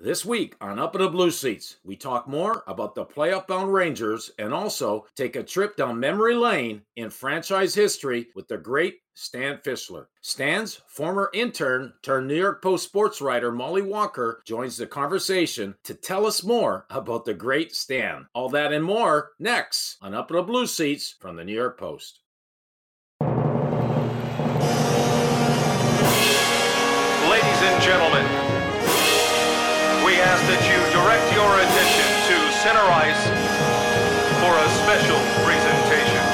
This week on Up in the Blue Seats, we talk more about the playoff bound Rangers and also take a trip down memory lane in franchise history with the great Stan Fischler. Stan's former intern turned New York Post sports writer Molly Walker joins the conversation to tell us more about the great Stan. All that and more next on Up in the Blue Seats from the New York Post. Ladies and gentlemen, direct your attention to center ice for a special presentation.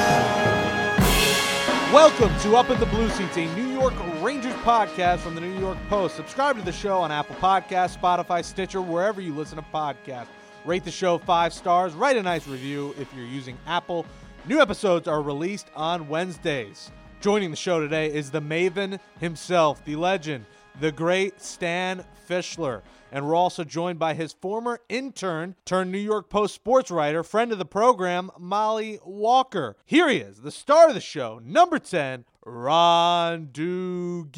Welcome to Up in the Blue Seats, a New York Rangers podcast from the New York Post. Subscribe to the show on Apple Podcasts, Spotify, Stitcher, wherever you listen to podcasts. Rate the show five stars, write a nice review if you're using Apple. New episodes are released on Wednesdays. Joining the show today is the Maven himself, the legend, the great Stan Fischler. And we're also joined by his former intern turned New York Post sports writer, friend of the program, Molly Walker. Here he is, the star of the show, number 10, Ron Duguay.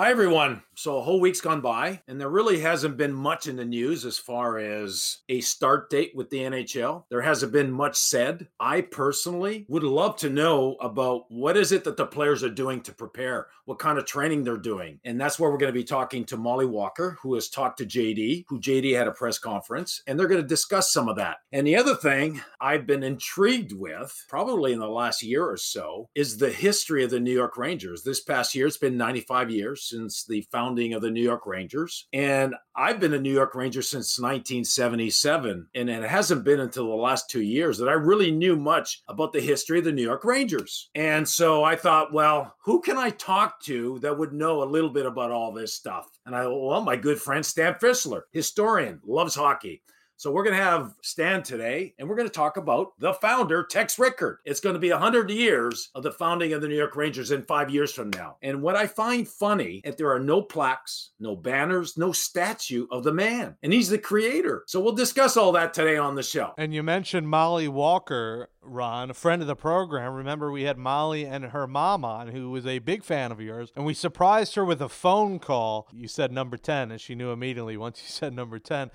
Hi, everyone. So, a whole week's gone by, and there really hasn't been much in the news as far as a start date with the NHL. There hasn't been much said. I personally would love to know about what is it that the players are doing to prepare, what kind of training they're doing. And that's where we're going to be talking to Molly Walker, who has talked to JD, who JD had a press conference, and they're going to discuss some of that. And the other thing I've been intrigued with, probably in the last year or so, is the history of the New York Rangers. This past year, it's been 95 years since the founding of the New York Rangers. And I've been a New York Ranger since 1977. And it hasn't been until the last two years that I really knew much about the history of the New York Rangers. And so I thought, well, who can I talk to that would know a little bit about all this stuff? And I, well, my good friend Stan Fischler, historian, loves hockey. So we're going to have Stan today, and we're going to talk about the founder, Tex Rickard. It's going to be 100 years of the founding of the New York Rangers in five years from now. And what I find funny, that there are no plaques, no banners, no statue of the man. And he's the creator. So we'll discuss all that today on the show. And you mentioned Molly Walker, Ron, a friend of the program. Remember, we had Molly and her mom on, who was a big fan of yours, and we surprised her with a phone call. You said number 10, and she knew immediately once you said number 10.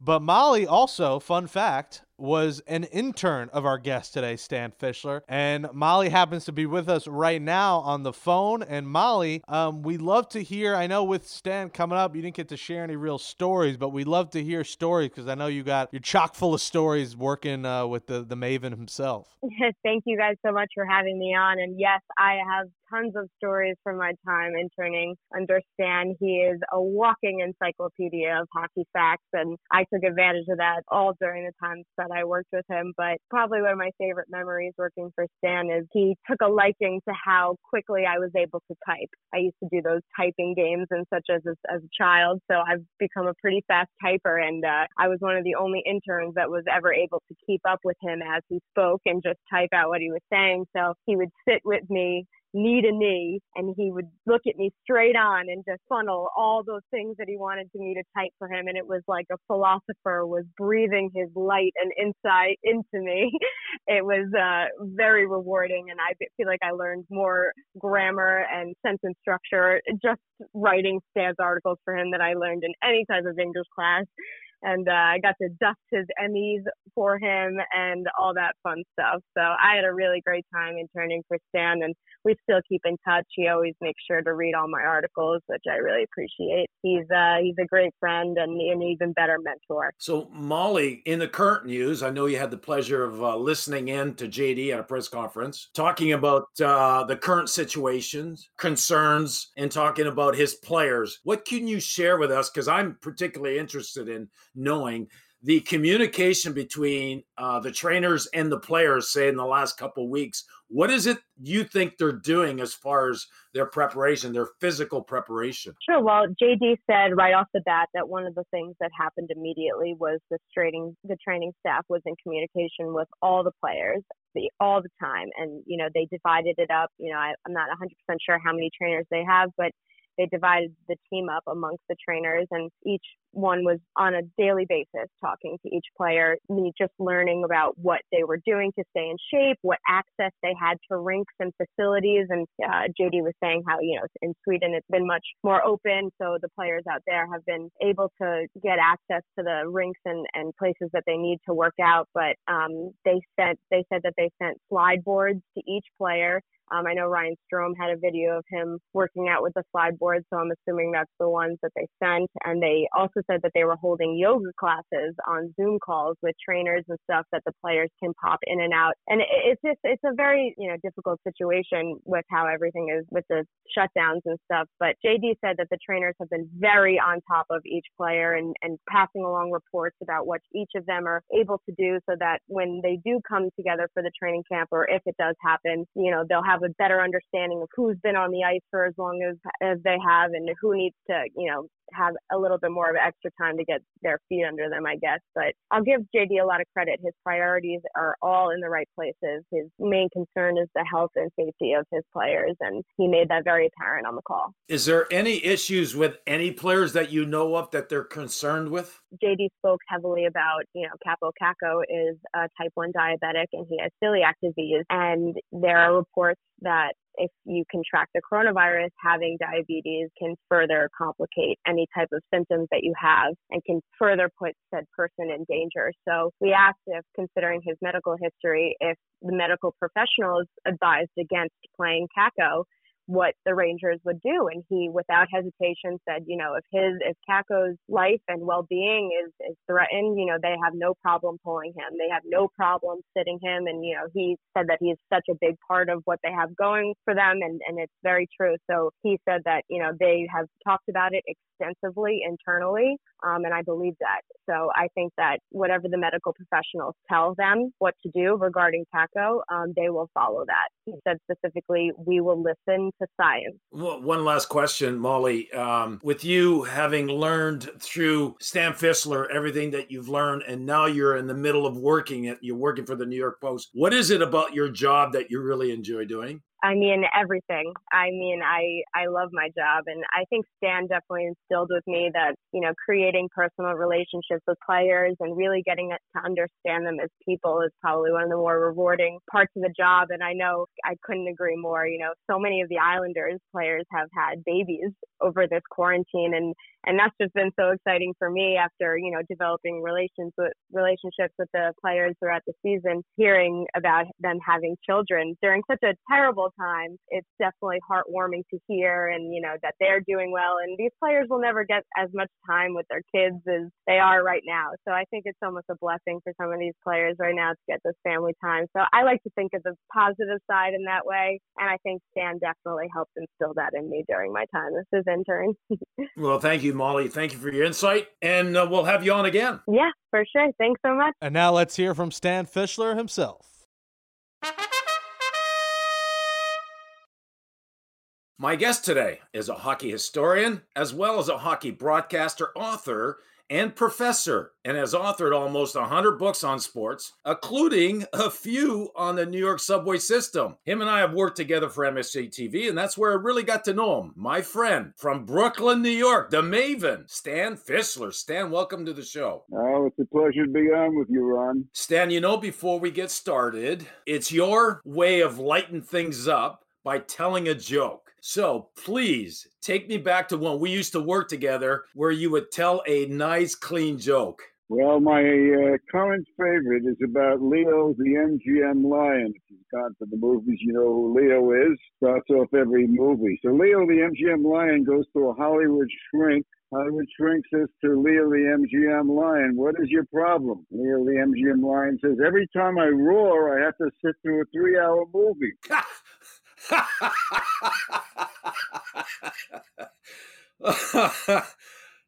But Molly also, fun fact, was an intern of our guest today, Stan Fischler. And Molly happens to be with us right now on the phone. And Molly, um, we love to hear. I know with Stan coming up, you didn't get to share any real stories, but we love to hear stories because I know you got you're chock full of stories working uh, with the the Maven himself. Thank you guys so much for having me on. And yes, I have tons of stories from my time interning under Stan. He is a walking encyclopedia of hockey facts, and I took advantage of that all during the times that I worked with him. But probably one of my favorite memories working for Stan is he took a liking to how quickly I was able to type. I used to do those typing games and such as a, as a child, so I've become a pretty fast typer. And uh, I was one of the only interns that was ever able to keep up with him as he spoke and just type out what he was saying. So he would sit with me knee to knee and he would look at me straight on and just funnel all those things that he wanted me to type for him. And it was like a philosopher was breathing his light and insight into me. It was uh, very rewarding. And i feel like i learned more grammar and sentence structure just writing Stan's articles for him that i learned in any type of english class and uh, I got to dust his Emmys for him and all that fun stuff. So I had a really great time interning for Stan, and we still keep in touch. He always makes sure to read all my articles, which I really appreciate. He's uh, he's a great friend and an even better mentor. So Molly, in the current news, I know you had the pleasure of uh, listening in to JD at a press conference, talking about uh, the current situations, concerns, and talking about his players. What can you share with us? Because I'm particularly interested in knowing the communication between uh, the trainers and the players, say in the last couple weeks, what is it you think they're doing as far as their preparation, their physical preparation? Sure. Well, JD said right off the bat that one of the things that happened immediately was the training the training staff was in communication with all the players the, all the time, and you know they divided it up. You know, I, I'm not 100% sure how many trainers they have, but they divided the team up amongst the trainers and each one was on a daily basis talking to each player, me just learning about what they were doing to stay in shape, what access they had to rinks and facilities. And uh, JD was saying how, you know, in Sweden it's been much more open. So the players out there have been able to get access to the rinks and, and places that they need to work out. But um, they said they said that they sent slide boards to each player um, I know Ryan Strome had a video of him working out with the slide board, so I'm assuming that's the ones that they sent. And they also said that they were holding yoga classes on Zoom calls with trainers and stuff that the players can pop in and out. And it's just it's a very you know difficult situation with how everything is with the shutdowns and stuff. But JD said that the trainers have been very on top of each player and and passing along reports about what each of them are able to do, so that when they do come together for the training camp or if it does happen, you know they'll have a better understanding of who's been on the ice for as long as as they have and who needs to you know have a little bit more of extra time to get their feet under them, I guess. But I'll give JD a lot of credit. His priorities are all in the right places. His main concern is the health and safety of his players, and he made that very apparent on the call. Is there any issues with any players that you know of that they're concerned with? JD spoke heavily about, you know, Kaapo Kakko is a type 1 diabetic and he has celiac disease. And there are reports that if you contract the coronavirus, having diabetes can further complicate any type of symptoms that you have and can further put said person in danger. So we asked if, considering his medical history, if the medical professionals advised against playing Kakko what the Rangers would do. And he, without hesitation, said, you know, if his, if Kakko's life and well being is, is threatened, you know, they have no problem pulling him. They have no problem sitting him. And, you know, he said that he is such a big part of what they have going for them. And, and it's very true. So he said that, you know, they have talked about it extensively internally. Um, and I believe that. So I think that whatever the medical professionals tell them what to do regarding Kakko, um, they will follow that. He said specifically, we will listen to science. Well, one last question, Molly. Um, with you having learned through Stan Fischler everything that you've learned, and now you're in the middle of working it, you're working for the New York Post. What is it about your job that you really enjoy doing? I mean everything. I mean I I love my job and I think Stan definitely instilled with me that, you know, creating personal relationships with players and really getting to understand them as people is probably one of the more rewarding parts of the job and I know I couldn't agree more, you know, so many of the Islanders players have had babies over this quarantine and and that's just been so exciting for me after you know developing relations with relationships with the players throughout the season hearing about them having children during such a terrible time it's definitely heartwarming to hear and you know that they're doing well and these players will never get as much time with their kids as they are right now so i think it's almost a blessing for some of these players right now to get this family time so i like to think of the positive side in that way and i think stan definitely helped instill that in me during my time as his intern well thank you you, Molly. Thank you for your insight, and uh, we'll have you on again. Yeah, for sure. Thanks so much. And now let's hear from Stan Fischler himself. My guest today is a hockey historian, as well as a hockey broadcaster, author, and professor and has authored almost 100 books on sports, including a few on the New York subway system. Him and I have worked together for MSG TV, and that's where I really got to know him. My friend from Brooklyn, New York, the Maven, Stan Fischler. Stan, welcome to the show. Oh, it's a pleasure to be on with you, Ron. Stan, you know, before we get started, it's your way of lighting things up by telling a joke. So please take me back to when we used to work together where you would tell a nice, clean joke. Well, my uh, current favorite is about Leo the MGM Lion. If you've gone to the movies, you know who Leo is. Starts off every movie. So Leo the MGM Lion goes to a Hollywood shrink. Hollywood shrink says to Leo the MGM Lion, what is your problem? Leo the MGM Lion says, every time I roar, I have to sit through a three-hour movie.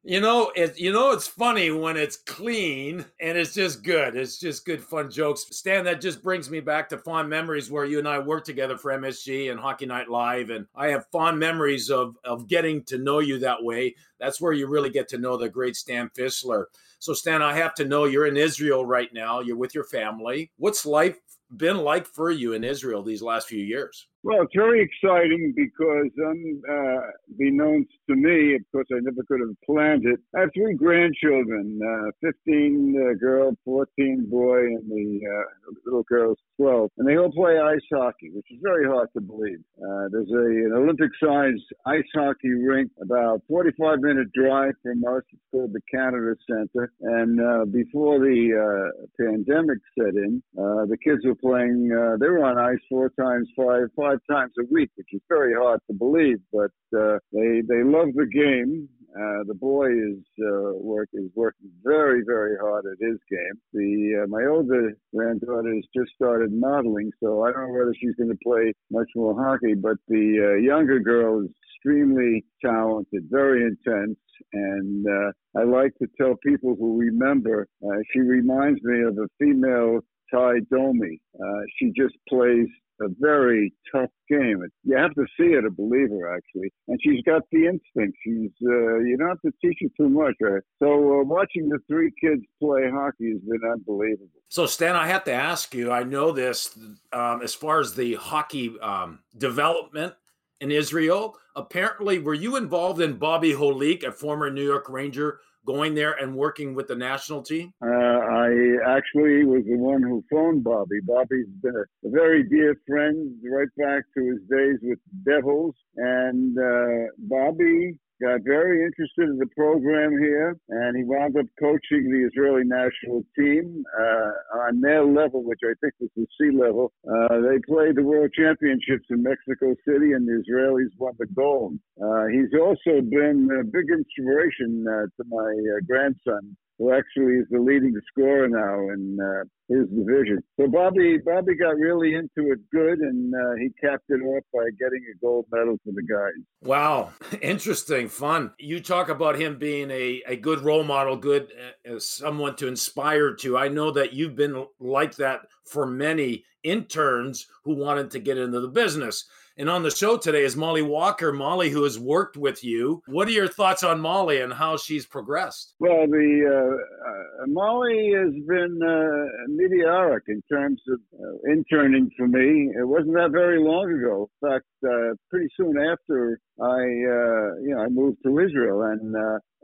you know, it, you know, it's funny when it's clean and it's just good. It's just good, fun jokes. Stan, that just brings me back to fond memories where you and I worked together for MSG and Hockey Night Live, and I have fond memories of of getting to know you that way. That's where you really get to know the great Stan Fischler. So, Stan, I have to know you're in Israel right now. You're with your family. What's life been like for you in Israel these last few years? Well, it's very exciting because, unbeknownst uh, to me, of course, I never could have planned it. I have three grandchildren: uh, 15 uh, girl, 14 boy, and the uh, little girl's 12, and they all play ice hockey, which is very hard to believe. Uh, there's a, an Olympic-sized ice hockey rink about 45-minute drive from us. It's called the Canada Center, and before the pandemic set in, the kids were playing. they were on ice four times five five times a week, which is very hard to believe. But uh, they they love the game. Uh, the boy is uh, work is working very very hard at his game. The uh, my older granddaughter has just started modeling, so I don't know whether she's going to play much more hockey. But the uh, younger girl is extremely talented, very intense, and uh, I like to tell people who remember. Uh, she reminds me of a female Tie Domi. Uh, she just plays a very tough game. You have to see it to believe her, actually. And she's got the instinct. She's uh, you don't have to teach her too much. Right? So uh, watching the three kids play hockey has been unbelievable. So Stan, I have to ask you. I know this um, as far as the hockey um, development in Israel. Apparently, were you involved in Bobby Holik, a former New York Ranger? going there and working with the national team? Uh, I actually was the one who phoned Bobby. Bobby's been a, very dear friend right back to his days with Devils. And uh, Bobby got very interested in the program here, and he wound up coaching the Israeli national team uh, on their level, which I think was the C level. Uh, they played the World Championships in Mexico City, and the Israelis won the gold. Uh, he's also been a big inspiration uh, to my uh, grandson who actually is the leading scorer now in uh, his division. So Bobby Bobby got really into it good, and uh, he capped it off by getting a gold medal for the guys. Wow, interesting, fun. You talk about him being a, a good role model, good uh, someone to inspire to. I know that you've been like that for many interns who wanted to get into the business. And on the show today is Molly Walker. Molly, who has worked with you. What are your thoughts on Molly and how she's progressed? Well, the uh, uh, Molly has been uh, meteoric in terms of uh, interning for me. It wasn't that very long ago. In fact, uh, pretty soon after I, uh, you know, I moved to Israel, and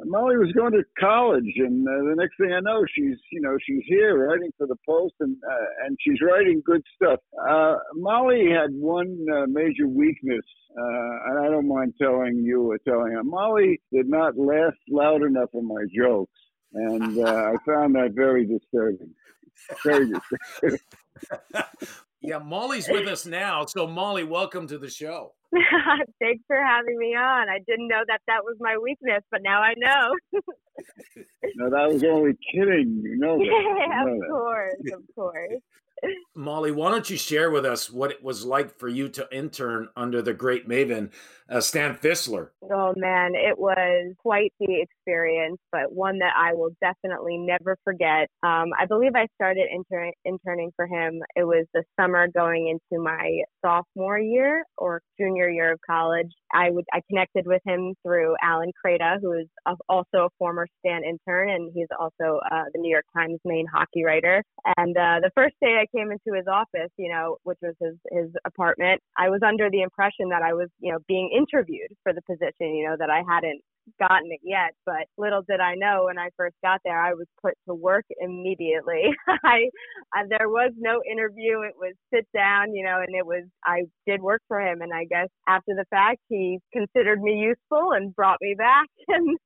Molly was going to college, and uh, the next thing I know, she's you know she's here writing for the Post, and uh, and she's writing good stuff. Uh, Molly had one uh, major weakness, uh, and I don't mind telling you or telling her. Molly did not laugh loud enough at my jokes, and uh, I found that very disturbing. Very disturbing. yeah, Molly's with us now. So, Molly, welcome to the show. Thanks for having me on. I didn't know that that was my weakness, but now I know. no, that was only kidding. You know that. Yeah, you know of that. course, of course. Molly, why don't you share with us what it was like for you to intern under the great maven, uh, Stan Fischler? Oh, man, it was quite the experience, but one that I will definitely never forget. Um, I believe I started inter- interning for him. It was the summer going into my sophomore year or junior year of college. I would I connected with him through Allan Kreda, who is also a former Stan intern, and he's also uh, the New York Times main hockey writer. And uh, the first day I came into his office, you know, which was his his apartment, I was under the impression that I was, you know, being interviewed for the position, you know, that I hadn't gotten it yet, but little did I know when I first got there, I was put to work immediately. I, I there was no interview. It was sit down, you know, and it was I did work for him, and I guess after the fact, he considered me useful and brought me back, and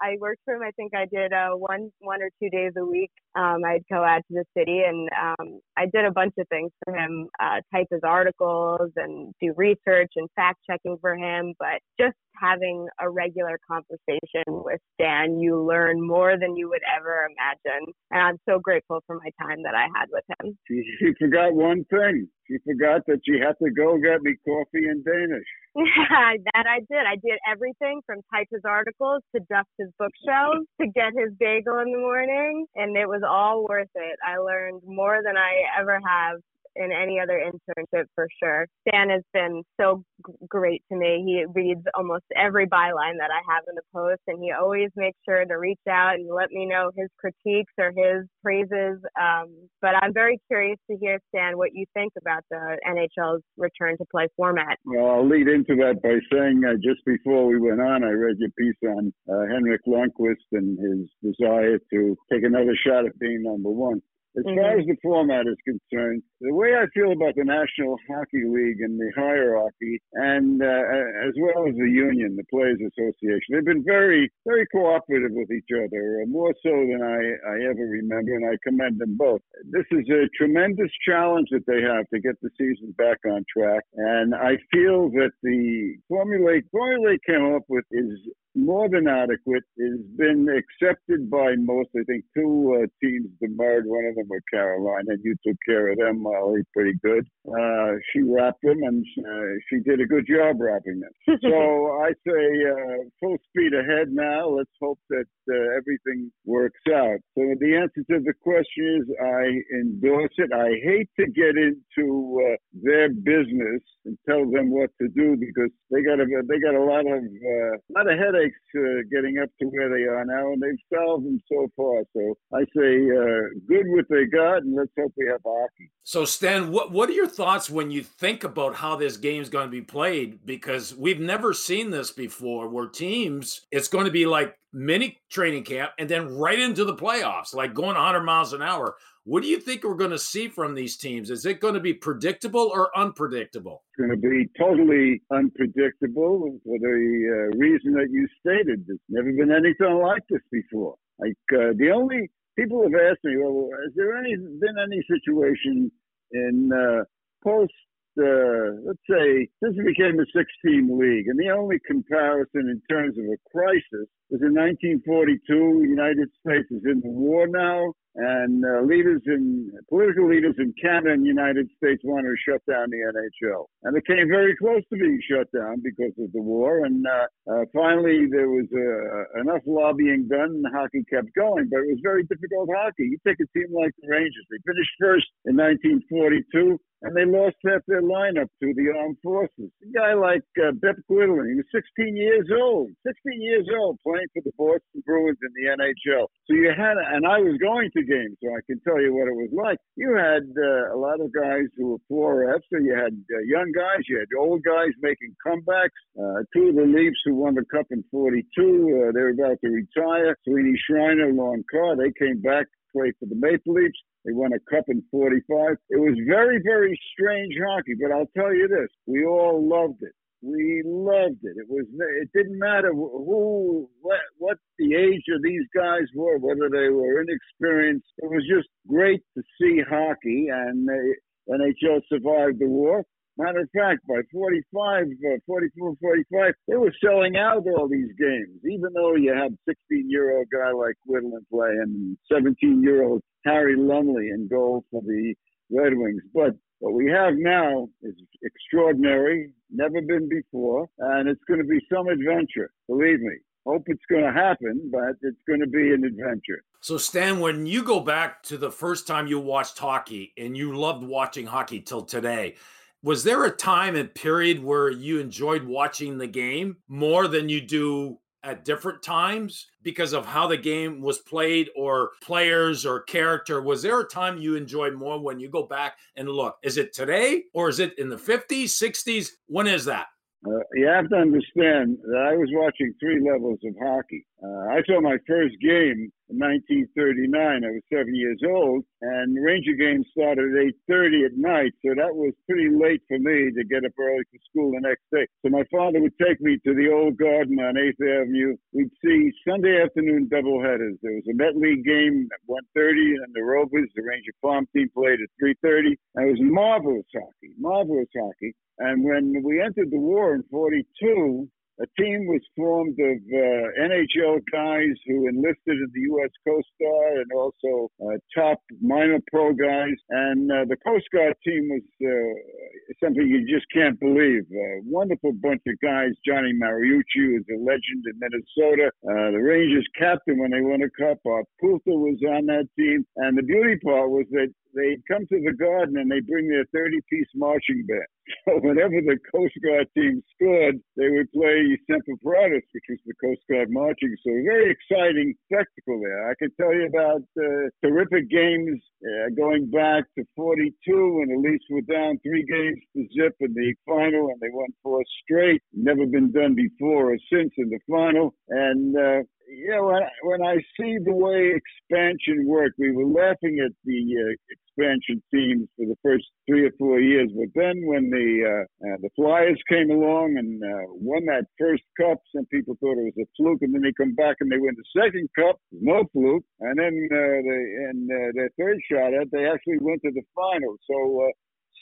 I worked for him. I think I did uh, one one or two days a week. Um, I'd go out to the city and um, I did a bunch of things for him, uh, type his articles and do research and fact checking for him. But just having a regular conversation with Stan, you learn more than you would ever imagine. And I'm so grateful for my time that I had with him. She, she forgot one thing. She forgot that she had to go get me coffee in Danish. that I did. I did everything from type his articles to dust his bookshelves to get his bagel in the morning. And it was all worth it. I learned more than I ever have in any other internship for sure. Stan has been so g- great to me. He reads almost every byline that I have in the post, and he always makes sure to reach out and let me know his critiques or his praises. Um, but I'm very curious to hear, Stan, what you think about the NHL's return to play format. Well, I'll lead into that by saying uh, just before we went on, I read your piece on uh, Henrik Lundqvist and his desire to take another shot at being number one. As mm-hmm. far as the format is concerned, the way I feel about the National Hockey League and the hierarchy, and uh, as well as the union, the Players Association, they've been very, very cooperative with each other, uh, more so than I, I ever remember, and I commend them both. This is a tremendous challenge that they have to get the season back on track, and I feel that the formula, formula they came up with is more than adequate. It's been accepted by most. I think two uh, teams demurred. One of them was Carolina, and you took care of them, Molly, pretty good. Uh, she wrapped them, and uh, she did a good job wrapping them. so I say uh, full speed ahead now. Let's hope that uh, everything works out. So the answer to the question is I endorse it. I hate to get into uh, their business and tell them what to do because they got a they got a lot of a lot of headaches uh, getting up to where they are now, and they've solved them so far. So I say, uh, good what they got, and let's hope we have hockey. So, Stan, what what are your thoughts when you think about how this game is going to be played? Because we've never seen this before, where teams, it's going to be like mini training camp and then right into the playoffs, like going 100 miles an hour. What do you think we're going to see from these teams? Is it going to be predictable or unpredictable? It's going to be totally unpredictable for the uh, reason that you stated. There's never been anything like this before. Like uh, the only people have asked me, well, has there any been any situation in uh, post uh, let's say this became a six-team league, and the only comparison in terms of a crisis was in 1942. The United States is in the war now, and uh, leaders in political leaders in Canada and the United States wanted to shut down the NHL, and it came very close to being shut down because of the war. And uh, uh, finally, there was uh, enough lobbying done, and hockey kept going. But it was very difficult hockey. You take a team like the Rangers; they finished first in 1942 and they lost half their lineup to the armed forces. A guy like uh, Bep Guidolin, he was 16 years old, 16 years old, playing for the Boston Bruins in the NHL. So you had, and I was going to games, so I can tell you what it was like. You had uh, a lot of guys who were 4F, so you had uh, young guys, you had old guys making comebacks. Uh, two of the Leafs who won the Cup in 42, uh, they were about to retire. Sweeney Schriner, Lorne Carr, they came back to play for the Maple Leafs. They won a cup in 45. It was very, very strange hockey, but I'll tell you this, we all loved it. We loved it. It was. It didn't matter who, what, what the age of these guys were, whether they were inexperienced. It was just great to see hockey, and the NHL survived the war. Matter of fact, by 45, uh, 44, 45, they were selling out all these games, even though you had 16 year old guy like Guidolin playing, 17 year old Harry Lumley in goal for the Red Wings. But what we have now is extraordinary, never been before, and it's going to be some adventure. Believe me. Hope it's going to happen, but it's going to be an adventure. So, Stan, when you go back to the first time you watched hockey and you loved watching hockey till today, was there a time and period where you enjoyed watching the game more than you do at different times because of how the game was played or players or character? Was there a time you enjoyed more when you go back and look? Is it today or is it in the 50s 60s when is that? Uh, you have to understand that I was watching three levels of hockey. Uh, I saw my first game in 1939. I was seven years old, and Ranger games started at 8:30 at night, so that was pretty late for me to get up early for school the next day. So my father would take me to the old garden on 8th Avenue. We'd see Sunday afternoon doubleheaders. There was a Met League game at 1:30, and the Rovers, the Ranger farm team, played at 3:30. And it was marvelous hockey, marvelous hockey. And when we entered the war in 42, a team was formed of uh, NHL guys who enlisted in the U.S. Coast Guard and also uh, top minor pro guys. And uh, the Coast Guard team was uh, something you just can't believe. A wonderful bunch of guys. Johnny Mariucci was a legend in Minnesota. Uh, the Rangers captain when they won a cup. Art Coulter was on that team. And the beauty part was that they'd come to the garden and they'd bring their 30 piece marching band. So whenever the Coast Guard team scored, they would play Semper Paratus, which was the Coast Guard marching. So very exciting spectacle there. I can tell you about uh, terrific games uh, going back to 42 when the Leafs were down three games to zip in the final and they won four straight. Never been done before or since in the final. And uh, yeah, when I, when I see the way expansion worked, we were laughing at the uh, expansion teams for the first three or four years, but then when the uh, uh, the Flyers came along and uh, won that first cup, some people thought it was a fluke, and then they come back and they win the second cup, no fluke, and then uh, they and uh, their third shot at they actually went to the final. So uh,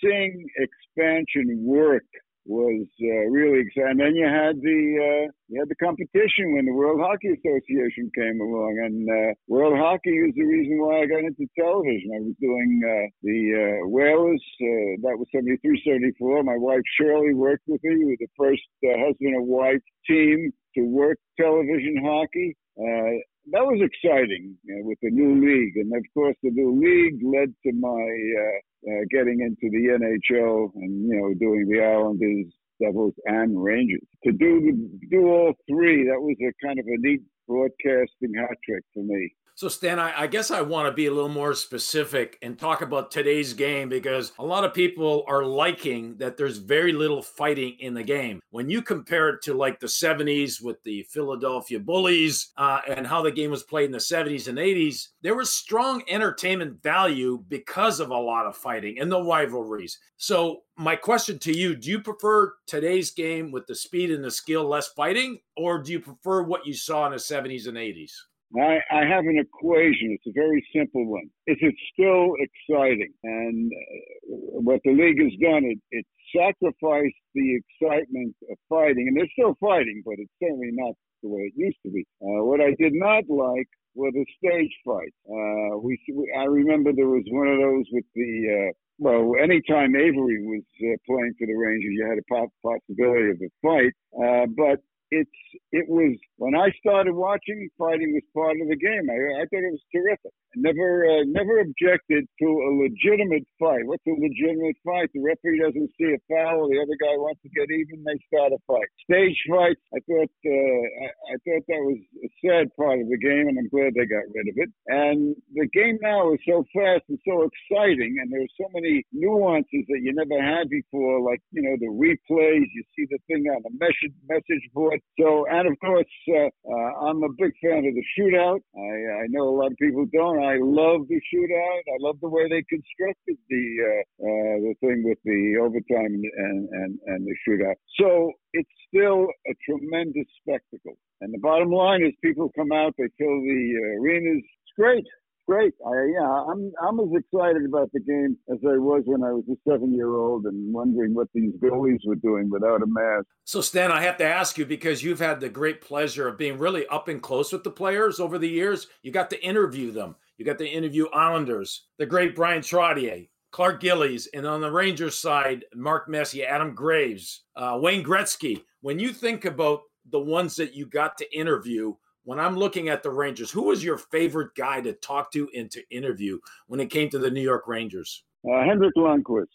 seeing expansion work was uh, really exciting. And then you had the uh, you had the competition when the World Hockey Association came along, and uh, World Hockey is the reason why I got into television. I was doing uh, the uh, Whalers. Uh, that was 73, 74. My wife Shirley worked with me. We were the first uh, husband and wife team to work television hockey. Uh, that was exciting you know, with the new league, and of course, the new league led to my uh, uh, getting into the NHL and you know doing the Islanders, Devils, and Rangers. To do do all three, that was a kind of a neat broadcasting hat trick for me. So, Stan, I, I, guess I want to be a little more specific and talk about today's game because a lot of people are liking that there's very little fighting in the game. When you compare it to like the 70s with the Philadelphia Bullies uh, and how the game was played in the 70s and 80s, there was strong entertainment value because of a lot of fighting and the rivalries. So, my question to you do you prefer today's game with the speed and the skill, less fighting, or do you prefer what you saw in the 70s and 80s? I, I have an equation. It's a very simple one. Is it still exciting? And uh, what the league has done, it, it sacrificed the excitement of fighting, and they're still fighting, but it's certainly not the way it used to be. Uh, what I did not like were the stage fights. Uh, we, I remember there was one of those with the uh, well, anytime Avery was uh, playing for the Rangers, you had a possibility of a fight. Uh, but it's it was when I started watching, fighting was part of the game. I, I thought it was terrific. Never uh, never objected to a legitimate fight. What's a legitimate fight? The referee doesn't see a foul, the other guy wants to get even, they start a fight. Stage fights, I thought uh, I, I thought that was a sad part of the game, and I'm glad they got rid of it. And the game now is so fast and so exciting, and there's so many nuances that you never had before, like you know the replays. You see the thing on the message message board. So, and of course, uh, uh, I'm a big fan of the shootout. I, I know a lot of people don't. I love the shootout. I love the way they constructed the uh, uh, the thing with the overtime and, and, and the shootout. So it's still a tremendous spectacle. And the bottom line is people come out, they fill the arenas. It's great great. I, yeah, I'm I'm as excited about the game as I was when I was a seven year old and wondering what these goalies were doing without a mask. So Stan, I have to ask you because you've had the great pleasure of being really up and close with the players over the years. You got to interview them. You got to interview Islanders, the great Brian Trottier, Clark Gillies, and on the Rangers side, Mark Messier, Adam Graves, uh, Wayne Gretzky. When you think about the ones that you got to interview, when I'm looking at the Rangers, who was your favorite guy to talk to and to interview when it came to the New York Rangers? Uh, Henrik Lundqvist.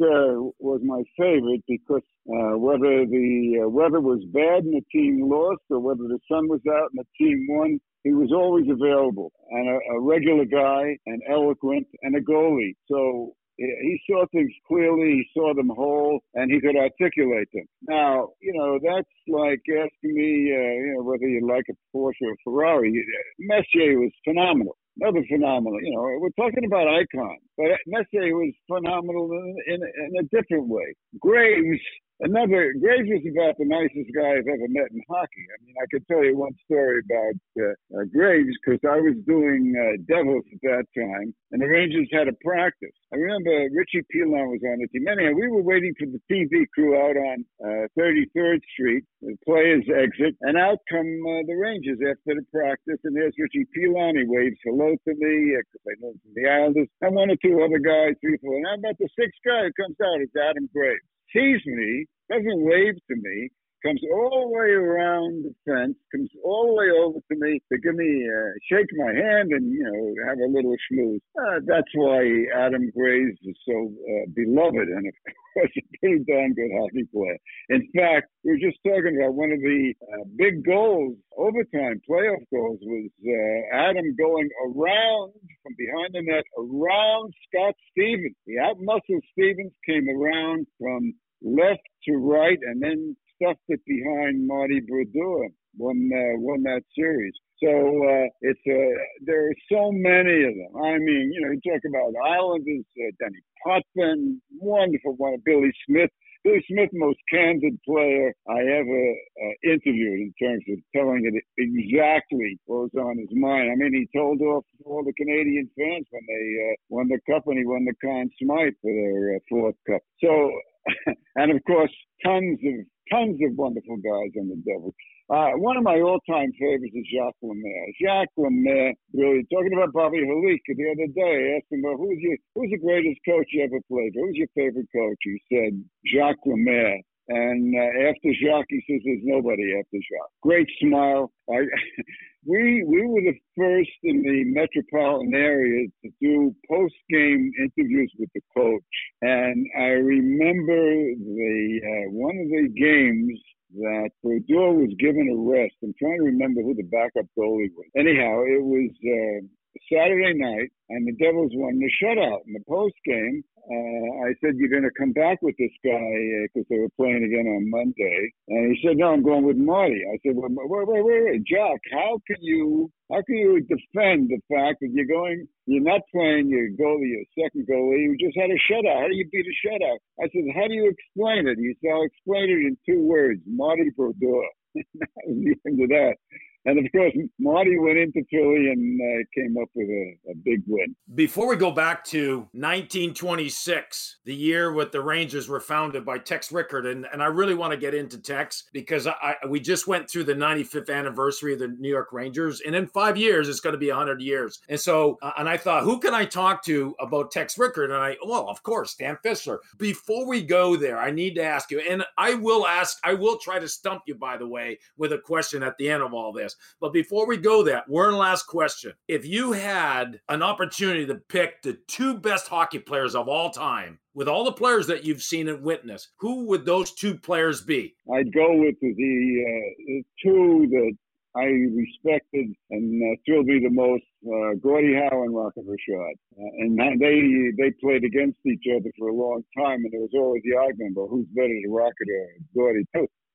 Uh, was my favorite because uh, whether the uh, weather was bad and the team lost or whether the sun was out and the team won, he was always available and a, a regular guy and eloquent and a goalie. So he saw things clearly, he saw them whole, and he could articulate them. Now, you know, that's like asking me, uh, you know, whether you like a Porsche or a Ferrari. Messier was phenomenal, another phenomenal. You know, we're talking about icon, but Messier was phenomenal in, in, in a different way. Graves Another, was about the nicest guy I've ever met in hockey. I mean, I could tell you one story about uh, uh, Graves because I was doing uh, Devils at that time, and the Rangers had a practice. I remember Richie Pilon was on the team. Anyhow, we were waiting for the TV crew out on 33rd uh, Street, the players exit, and out come uh, the Rangers after the practice, and there's Richie Pilon. He waves hello to me because I know from the Islanders, and one or two other guys, three, four, and I'm about the sixth guy who comes out. It's Adam Graves sees me, doesn't wave to me, comes all the way around the fence, comes all the way over to me to give me, uh, shake my hand and, you know, have a little schmooze. Uh, that's why Adam Graves is so uh, beloved and, of course, a pretty darn good hockey player. In fact, we were just talking about one of the uh, big goals, overtime playoff goals, was uh, Adam going around from behind the net, around Scott Stevens. He outmuscled Stevens, came around from left to right, and then stuffed it behind Marty Brodeur. Won uh, won that series. So uh, it's uh, there are so many of them. I mean, you know, you talk about Islanders, uh, Denny Potvin, wonderful one, Billy Smith. Billy Smith, most candid player I ever uh, interviewed in terms of telling it exactly what was on his mind. I mean, he told off all the Canadian fans when they uh, won the cup and he won the Conn Smythe for their uh, fourth cup. So, and of course, tons of tons of wonderful guys on the Devils. Uh, one of my all-time favorites is Jacques Lemaire. Jacques Lemaire, really talking about Bobby Holik the other day. I asked him, well, who's your who's the greatest coach you ever played? Who's your favorite coach? He said Jacques Lemaire. And uh, after Jacques, he says there's nobody after Jacques. Great smile. I, we we were the first in the metropolitan area to do post game interviews with the coach, and I remember the uh, one of the games that Brodeur was given a rest. I'm trying to remember who the backup goalie was. Anyhow, it was uh, Saturday night, and the Devils won the shutout in the post game. Uh, I said, "You're going to come back with this guy because uh, they were playing again on Monday." And he said, "No, I'm going with Marty." I said, well, "Wait, wait, wait, wait, Jack. How can you how can you defend the fact that you're going, you're not playing your goalie, your second goalie, you just had a shutout? How do you beat a shutout?" I said, "How do you explain it?" He said, "I'll explain it in two words: Marty Brodeur." that was the end of that. And of course, Marty went into Philly and uh, came up with a, a, big win. Before we go back to 1926, the year with the Rangers were founded by Tex Rickard, and, and I really want to get into Tex because I, I, we just went through the 95th anniversary of the New York Rangers, and in five years, it's going to be 100 years. And so, uh, and I thought, who can I talk to about Tex Rickard? And I, well, of course, Stan Fischler. Before we go there, I need to ask you, and I will ask, I will try to stump you, by the way, with a question at the end of all this. But before we go that, one last question. If you had an opportunity to pick the two best hockey players of all time, with all the players that you've seen and witnessed, who would those two players be? I'd go with the, uh, two that I respected and uh, thrilled me the most, uh, Gordie Howe and Rocket Richard. Uh, and they they played against each other for a long time, and there was always the argument about who's better, the Rocket or Gordie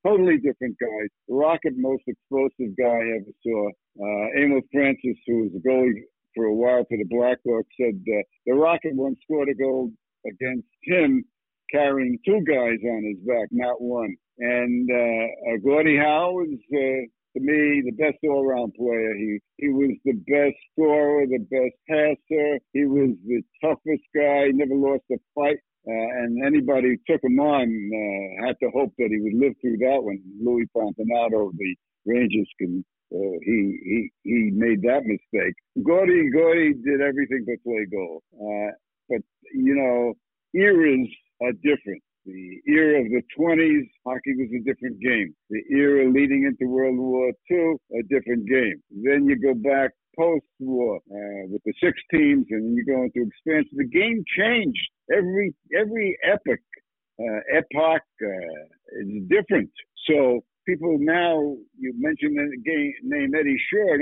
totally different. The Rocket, most explosive guy I ever saw. Uh, Emile Francis, who was a goalie for a while for the Blackhawks, said uh, the Rocket once scored a goal against him carrying two guys on his back, not one. And uh, uh, Gordie Howe was, uh, to me, the best all-around player. He he was the best scorer, the best passer. He was the toughest guy. Never lost a fight. Uh, and anybody who took him on uh, had to hope that he would live through that one. Louis Fontinato, the Rangers, can uh, he he he made that mistake. Gordie Gordie did everything but play goal. Uh, but you know, eras are different. The era of the 20s, hockey was a different game. The era leading into World War II, a different game. Then you go back post-war uh, with the six teams, and you go into expansion. The game changed every every epoch uh, epoch uh, is different. So people now you mentioned the game name Eddie Shore.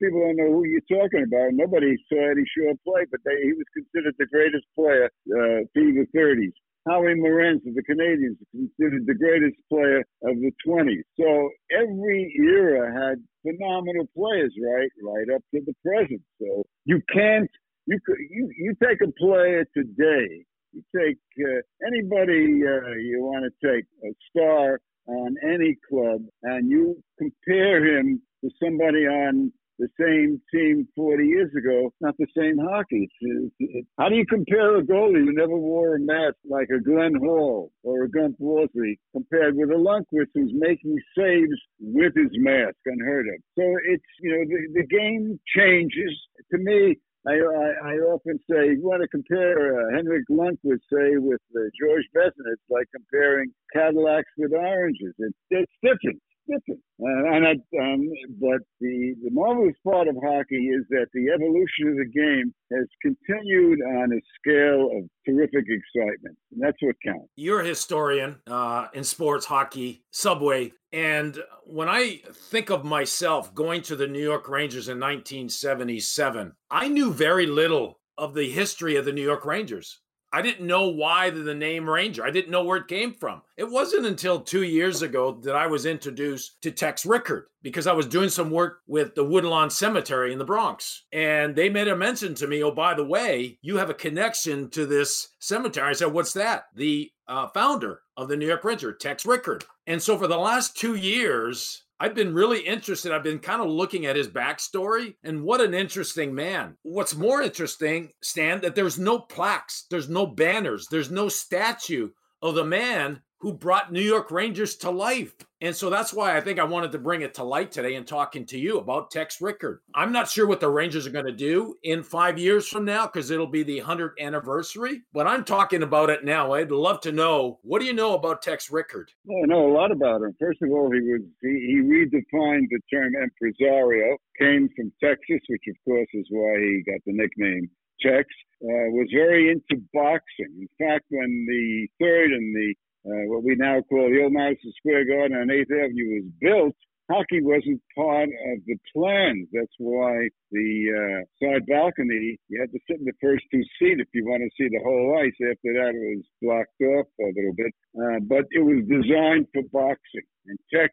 People don't know who you're talking about. Nobody saw Eddie Shore play, but they, he was considered the greatest player uh, through the 30s. Howie Morenz of the Canadiens considered the greatest player of the 20s. So every era had phenomenal players, right, right up to the present. So you can't You you you take a player today. You take uh, anybody uh, you want to take a star on any club, and you compare him to somebody on the same team 40 years ago, not the same hockey. It's, it's, how do you compare a goalie who never wore a mask like a Glenn Hall or a Gump Worsley compared with a Lundqvist who's making saves with his mask unheard of? So it's, you know, the, the game changes. To me, I, I, I often say, you want to compare uh, Henrik Lundqvist, say, with uh, George Vezina, it's like comparing Cadillacs with oranges. It's, it's different different. Uh, and I, um, but the, the marvelous part of hockey is that the evolution of the game has continued on a scale of terrific excitement. And that's what counts. You're a historian uh, in sports, hockey, Subway. And when I think of myself going to the New York Rangers in 1977, I knew very little of the history of the New York Rangers. I didn't know why the name Ranger. I didn't know where it came from. It wasn't until two years ago that I was introduced to Tex Rickard because I was doing some work with the Woodlawn Cemetery in the Bronx. And they made a mention to me, oh, by the way, you have a connection to this cemetery. I said, what's that? The uh, founder of the New York Ranger, Tex Rickard. And so for the last two years, I've been really interested. I've been kind of looking at his backstory and what an interesting man. What's more interesting, Stan, that there's no plaques, there's no banners, there's no statue of the man who brought New York Rangers to life. And so that's why I think I wanted to bring it to light today and talking to you about Tex Rickard. I'm not sure what the Rangers are going to do in five years from now because it'll be the 100th anniversary, but I'm talking about it now. I'd love to know what do you know about Tex Rickard? Well, I know a lot about him. First of all, he was he, he redefined the term impresario, came from Texas, which of course is why he got the nickname Tex. Uh, was very into boxing. In fact, when the third and the uh, what we now call the old Madison Square Garden on 8th Avenue was built, hockey wasn't part of the plans. That's why the uh, side balcony, you had to sit in the first two seats if you want to see the whole ice. After that, it was blocked off a little bit. Uh, but it was designed for boxing. And Tex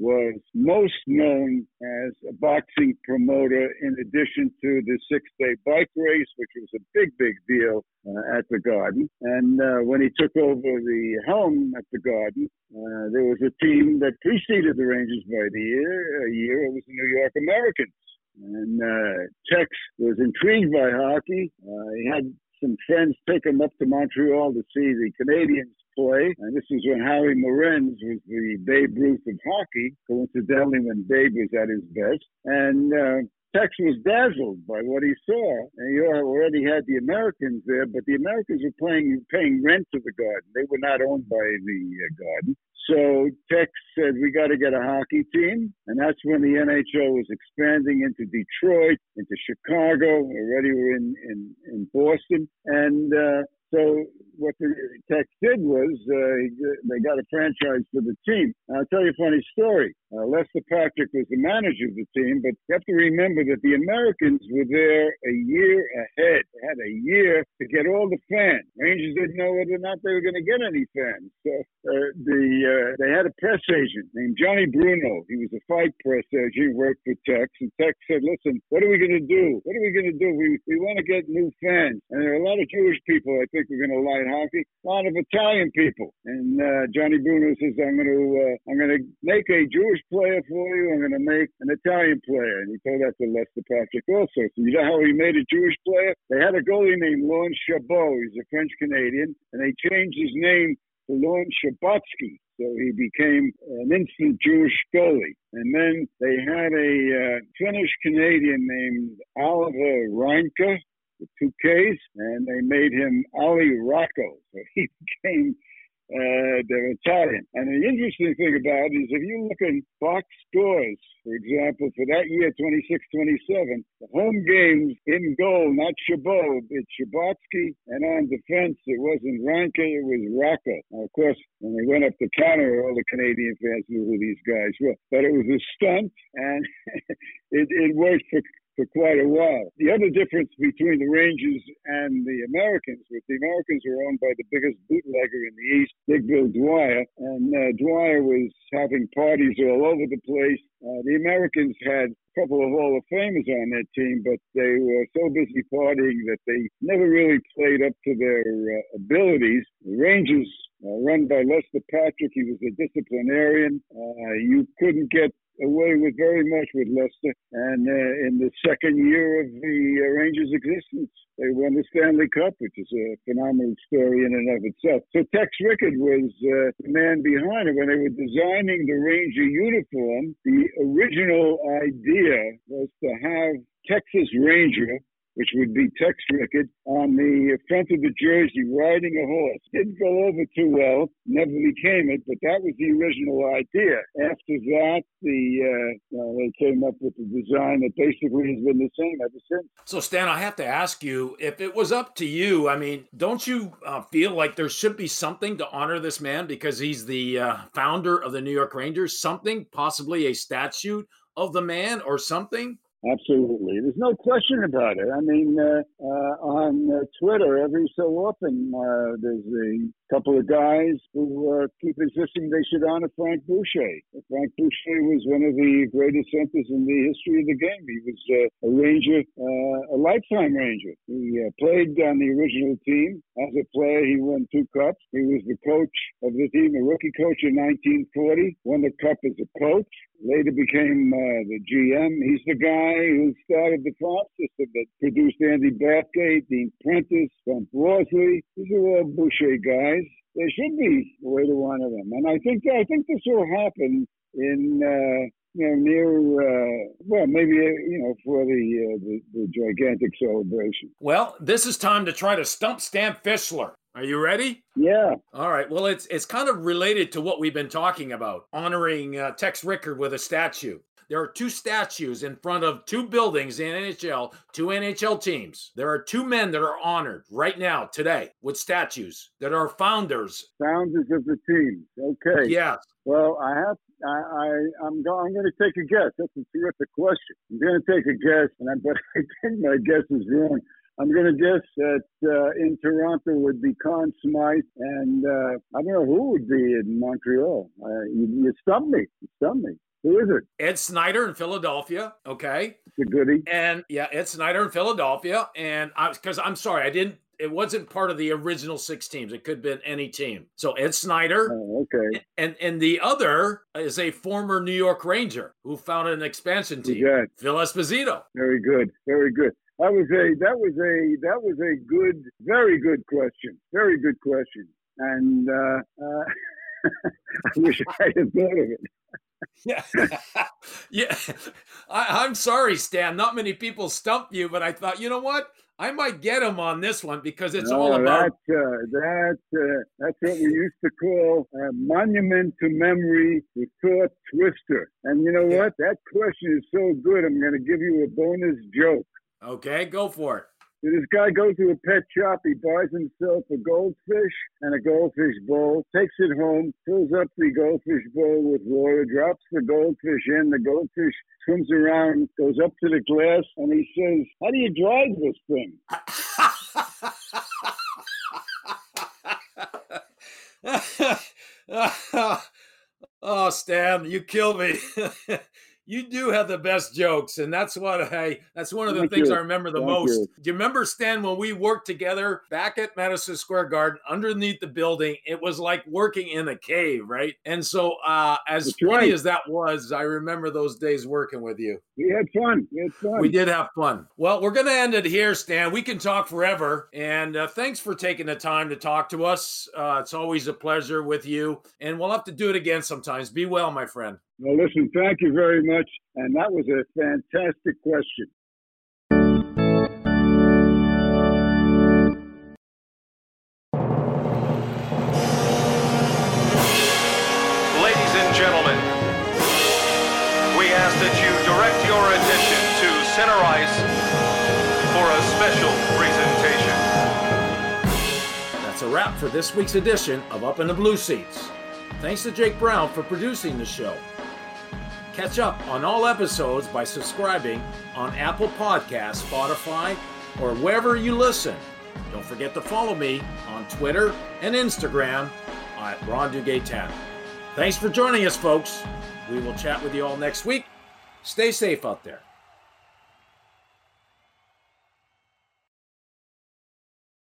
was most known as a boxing promoter in addition to the six day bike race, which was a big, big deal uh, at the Garden. And uh, when he took over the helm at the Garden, uh, there was a team that preceded the Rangers by the year. A year it was the New York Americans. And uh, Tex was intrigued by hockey. Uh, he had some friends take him up to Montreal to see the Canadiens play. And this is when Howie Morenz was the Babe Ruth of hockey, coincidentally when Babe was at his best. And uh, Tex was dazzled by what he saw. And he already had the Americans there, but the Americans were paying paying rent to the Garden. They were not owned by the uh, Garden. So Tex said, we got to get a hockey team. And that's when the NHL was expanding into Detroit, into Chicago. Already we're in, in, in Boston. And uh, so what the Tex did was uh, they got a franchise for the team. I'll tell you a funny story. Uh, Lester Patrick was the manager of the team, but you have to remember that the Americans were there a year ahead. They had a year to get all the fans. Rangers didn't know whether or not they were going to get any fans. So uh, the uh, they had a press agent named Johnny Bruno. He was a fight press agent. He worked for Tex, and Tex said, "Listen, what are we going to do? What are we going to do? We we want to get new fans, and there are a lot of Jewish people. I think we're going to like hockey. A lot of Italian people." And uh, Johnny Bruno says, "I'm going to uh, I'm going to make a Jewish." Player for you. I'm going to make an Italian player. And he told that to Lester Patrick also. So you know how he made a Jewish player? They had a goalie named Lorne Chabot. He's a French Canadian. And they changed his name to Lorne Chabotsky. So he became an instant Jewish goalie. And then they had a uh, Finnish Canadian named Oliver Reinikka with two Ks, and they made him Ollie Rocco. So he became uh, they're Italian. And the interesting thing about it is if you look at box scores, for example, for that year, 26-27, the home games in goal, not Chabot, it's Chabotsky, and on defense, it wasn't Reinikka, it was Rocco. Now, of course, when they went up the counter, all the Canadian fans knew who these guys were. But it was a stunt, and it, it worked for for quite a while. The other difference between the Rangers and the Americans was the Americans were owned by the biggest bootlegger in the East, Big Bill Dwyer, and uh, Dwyer was having parties all over the place. Uh, the Americans had a couple of Hall of Famers on their team, but they were so busy partying that they never really played up to their uh, abilities. The Rangers uh, run by Lester Patrick. He was a disciplinarian. Uh, you couldn't get away with very much with Lester. And uh, in the second year of the uh, Rangers' existence, they won the Stanley Cup, which is a phenomenal story in and of itself. So Tex Rickard was uh, the man behind it. When they were designing the Ranger uniform, the original idea was to have Texas Ranger which would be Tex Rickard, on the front of the jersey riding a horse. Didn't go over too well, never became it, but that was the original idea. After that, the uh, they came up with the design that basically has been the same ever since. So, Stan, I have to ask you if it was up to you, I mean, don't you uh, feel like there should be something to honor this man because he's the uh, founder of the New York Rangers? Something, possibly a statue of the man or something? Absolutely. There's no question about it. I mean, uh, uh, on uh, Twitter, every so often, uh, there's a couple of guys who uh, keep insisting they should honor Frank Boucher. Frank Boucher was one of the greatest centers in the history of the game. He was uh, a Ranger, a lifetime Ranger. He played on the original team. As a player, he won two cups. He was the coach of the team, a rookie coach in 1940, won the cup as a coach later became uh, the GM. He's the guy who started the farm system that produced Andy Bathgate, Dean Prentice, Tom Brosley. These are all Boucher guys. There should be a way to honor them, and I think I think this will happen in. Uh, you know, near, uh, well, maybe, uh, you know, for the, uh, the, the gigantic celebration. Well, this is time to try to stump Stan Fischler. Are you ready? Yeah. All right. Well, it's it's kind of related to what we've been talking about, honoring uh, Tex Rickard with a statue. There are two statues in front of two buildings in NHL, two NHL teams. There are two men that are honored right now, today, with statues that are founders. Founders of the teams. Okay. Yes. Well, I have. I, I I'm going. I'm going to take a guess. That's a terrific question. I'm going to take a guess, and I, but I think my guess is wrong. I'm going to guess that uh, in Toronto would be Conn Smythe, and uh, I don't know who would be in Montreal. Uh, you, you stumped me. You stumped me. Who is it? Ed Snider in Philadelphia. Okay. It's a goodie. And yeah, Ed Snider in Philadelphia. And I because I'm sorry, I didn't. It wasn't part of the original six teams. It could have been any team. So Ed Snider. Oh, okay. And and the other is a former New York Ranger who founded an expansion team. Yeah. Phil Esposito. Very good. Very good. That was a that was a that was a good, very good question. Very good question. And uh, uh, I wish I had thought of it. Yeah, yeah. I, am sorry, Stan. Not many people stumped you, but I thought, you know what? I might get him on this one because it's no, all about that. Uh, that uh, that's what we used to call a monument to memory, the thought twister. And you know Yeah. what? That question is so good. I'm going to give you a bonus joke. Okay, go for it. This guy goes to a pet shop. He buys himself a goldfish and a goldfish bowl, takes it home, fills up the goldfish bowl with water, drops the goldfish in. The goldfish swims around, goes up to the glass, and he says, How do you drive this thing? oh, Stan, you kill me. you do have the best jokes, and that's what I. That's one of the Thank things you. I remember the Thank most. you. Do you remember Stan when we worked together back at Madison Square Garden underneath the building? It was like working in a cave, right? And so, uh, as That's funny right. as that was, I remember those days working with you. We had fun. We had fun. We did have fun. Well, we're going to end it here, Stan. We can talk forever. And uh, thanks for taking the time to talk to us. Uh, it's always a pleasure with you. And we'll have to do it again sometimes. Be well, my friend. Well, listen, thank you very much. And that was a fantastic question. Ladies and gentlemen, we ask that you direct your attention to center ice for a special presentation. That's a wrap for this week's edition of Up in the Blue Seats. Thanks to Jake Brown for producing the show. Catch up on all episodes by subscribing on Apple Podcasts, Spotify, or wherever you listen. Don't forget to follow me on Twitter and Instagram at Ron Duguay 10. Thanks for joining us, folks. We will chat with you all next week. Stay safe out there.